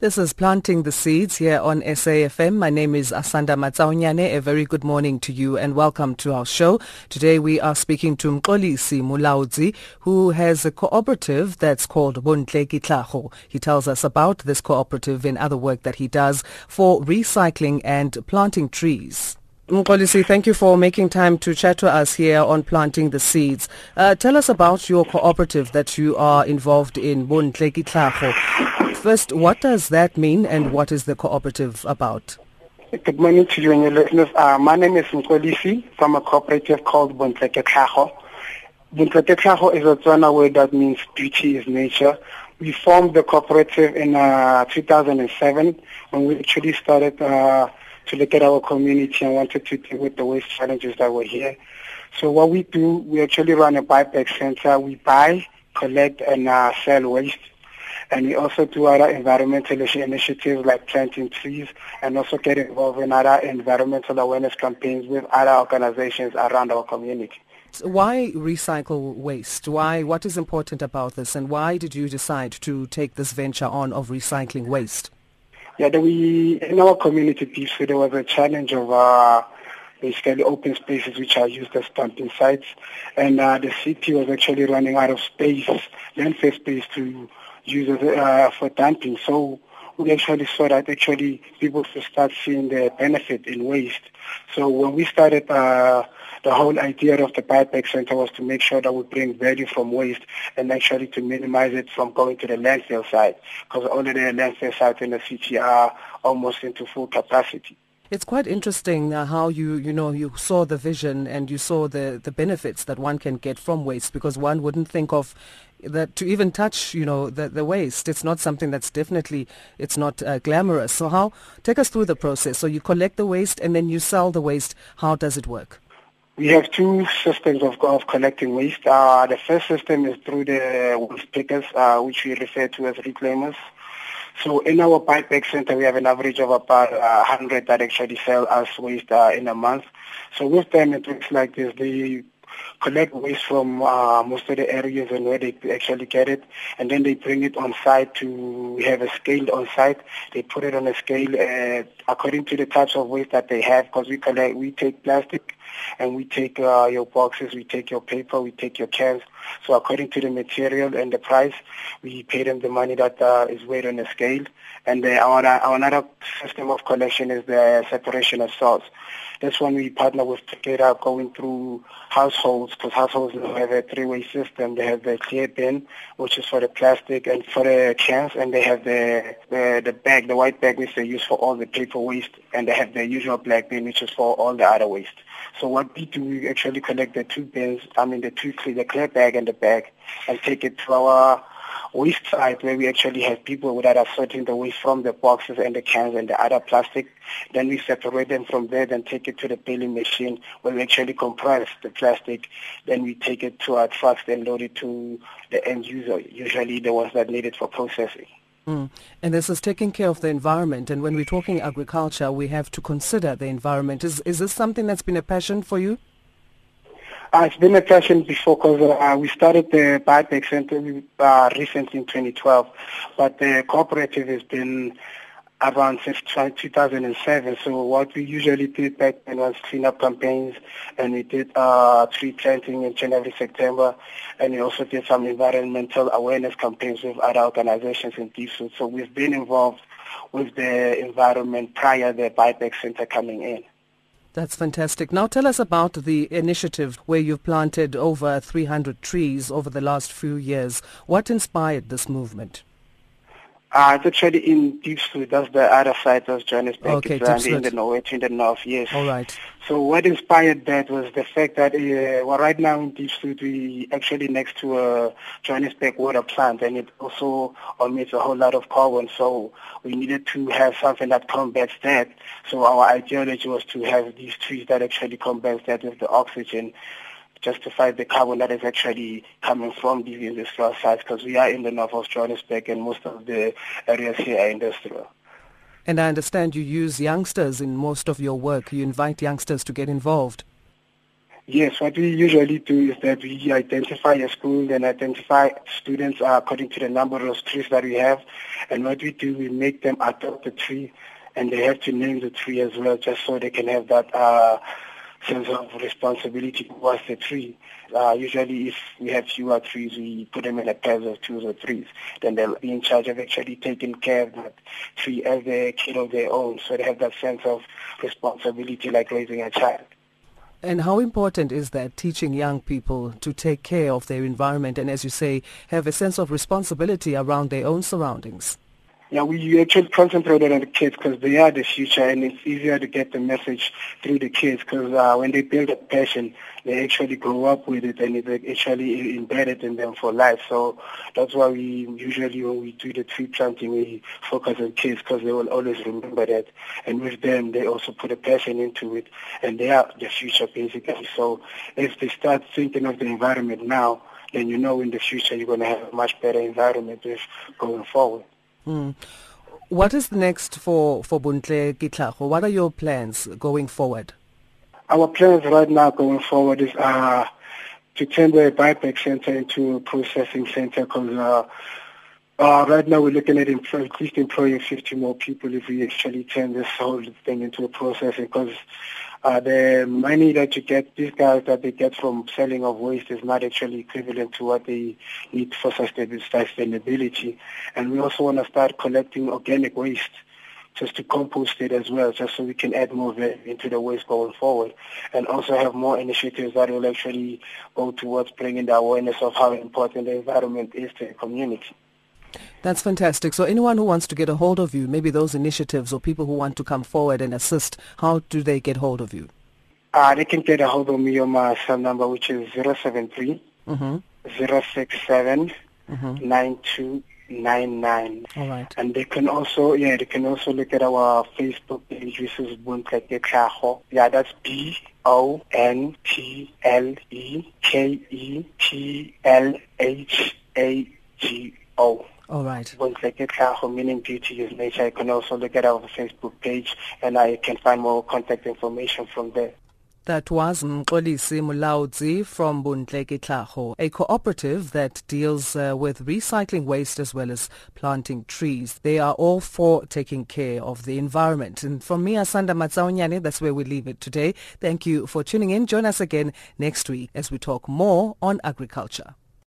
This is Planting the Seeds here on SAFM. My name is Asanda Matsaunyane. A very good morning to you and welcome to our show. Today we are speaking to Mxolisi Mulaudzi, who has a cooperative that's called Bontleke Tlhago. He tells us about this cooperative and other work that he does for recycling and planting trees. Mxolisi, thank you for making time to chat to us here on Planting the Seeds. Uh, tell us about your cooperative that you are involved in, Bontleke Tlhago. First, what does that mean and what is the cooperative about? Good morning to you and your listeners. Uh, my name is Mxolisi from a cooperative called Bontleke Tlhago. Is a Tswana word that means beauty is nature. We formed the cooperative in uh, 2007 when we actually started uh, to look at our community and wanted to deal with the waste challenges that were here. So what we do, we actually run a buyback center. We buy, collect, and uh, sell waste and we also do other environmental initiatives like planting trees and also get involved in other environmental awareness campaigns with other organizations around our community. Why recycle waste? Why? What is important about this, and why did you decide to take this venture on of recycling waste? Yeah, we in our community piece there was a challenge of uh, basically open spaces which are used as dumping sites, and uh, the city was actually running out of space, landfill space to users uh, for dumping. So we actually saw that actually people should start seeing the benefit in waste. So when we started, uh, the whole idea of the buyback center was to make sure that we bring value from waste and actually to minimize it from going to the landfill site because already the landfill sites in the city are almost into full capacity. It's quite interesting uh, how you, you know, you saw the vision and you saw the, the benefits that one can get from waste because one wouldn't think of that to even touch, you know, the, the waste. It's not something that's definitely, it's not uh, glamorous. So how, take us through the process. So you collect the waste and then you sell the waste. How does it work? We have two systems of, of collecting waste. Uh, the first system is through the waste pickers, uh, which we refer to as reclaimers. So in our buyback center, we have an average of about uh, 100 that actually sell us waste uh, in a month. So with them, it looks like this. They collect waste from uh, most of the areas and where they actually get it, and then they bring it on site to have a scale on site. They put it on a scale uh, according to the types of waste that they have, because we collect, we take plastic, and we take uh, your boxes, we take your paper, we take your cans. So according to the material and the price, we pay them the money that uh, is weighed on a scale. And the, our, our another system of collection is the separation of salts. That's when we partner with Takeda going through households, because households now have a three-way system. They have the clear bin, which is for the plastic and for the cans, and they have the, the, the bag, the white bag, which they use for all the paper waste, and they have the usual black bin, which is for all the other waste. So what we do, we actually collect the two bins, I mean the two, the clear bag and the bag, and take it to our waste site where we actually have people that are sorting the waste from the boxes and the cans and the other plastic. Then we separate them from there, then take it to the baling machine where we actually compress the plastic. Then we take it to our trucks, then load it to the end user, usually the ones that need it for processing. Mm. And this is taking care of the environment. And when we're talking agriculture, we have to consider the environment. Is, is this something that's been a passion for you? Uh, it's been a passion before because uh, we started the buyback center uh, recently in 2012, but the cooperative has been around since 2007. So what we usually did back then was cleanup campaigns, and we did uh, tree planting in January, September, and we also did some environmental awareness campaigns with other organizations in Diepsloot. So we've been involved with the environment prior the buyback center coming in. That's fantastic. Now tell us about the initiative where you've planted over 300 trees over the last few years. What inspired this movement? Uh, it's actually in Diepsloot. That's the other side of Johannesburg. Okay, it's in the north, in the north, yes. All right. So what inspired that was the fact that uh, well, right now in Diepsloot we actually next to a Johannesburg water plant, and it also emits a whole lot of carbon. So we needed to have something that combats that. So our ideology was to have these trees that actually combats that with the oxygen justify the carbon that is actually coming from these industrial sites because we are in the north of Johannesburg and most of the areas here are industrial. And I understand you use youngsters in most of your work. You invite youngsters to get involved. Yes, what we usually do is that we identify a school and identify students according to the number of trees that we have. And what we do, we make them adopt the tree and they have to name the tree as well just so they can have that uh, sense of responsibility towards the tree. Uh, usually if we have fewer trees, we put them in a pairs of twos or threes. Then they'll be in charge of actually taking care of that tree as a kid of their own. So they have that sense of responsibility like raising a child. And how important is that teaching young people to take care of their environment and, as you say, have a sense of responsibility around their own surroundings? Yeah, we actually concentrated on the kids because they are the future and it's easier to get the message through the kids because uh, when they build a passion, they actually grow up with it and it's actually embedded in them for life. So that's why we usually, when we do the tree planting, we focus on kids because they will always remember that. And with them, they also put a passion into it and they are the future basically. So if they start thinking of the environment now, then you know in the future you're going to have a much better environment going forward. Mm. What is next for, for Bontleke Tlhago? What are your plans going forward? Our plans right now going forward is uh, to turn the buyback center into a processing center because uh, uh, right now we're looking at, at least employing 50 more people if we actually turn this whole thing into a processing because uh, the money that you get, these guys that they get from selling of waste is not actually equivalent to what they need for sustainability. And we also want to start collecting organic waste just to compost it as well, just so we can add more into the waste going forward, and also have more initiatives that will actually go towards bringing the awareness of how important the environment is to the community. That's fantastic. So anyone who wants to get a hold of you, maybe those initiatives or people who want to come forward and assist, how do they get hold of you? Uh, they can get a hold of me on my cell number, which is 073 mm-hmm. 067 mm-hmm. 9299. All right. And they can also, yeah, they can also look at our Facebook page, which is Bontleke Tlhago. Yeah, that's B O N T L E K E T L H A G O. All right. meaning beauty is nature. I can also look at our Facebook page and I can find more contact information from there. That was Mxolisi Mulaudzi from Bontleke Tlhago, a cooperative that deals uh, with recycling waste as well as planting trees. They are all for taking care of the environment. And from me, Asanda Matsaunyane, that's where we leave it today. Thank you for tuning in. Join us again next week as we talk more on agriculture.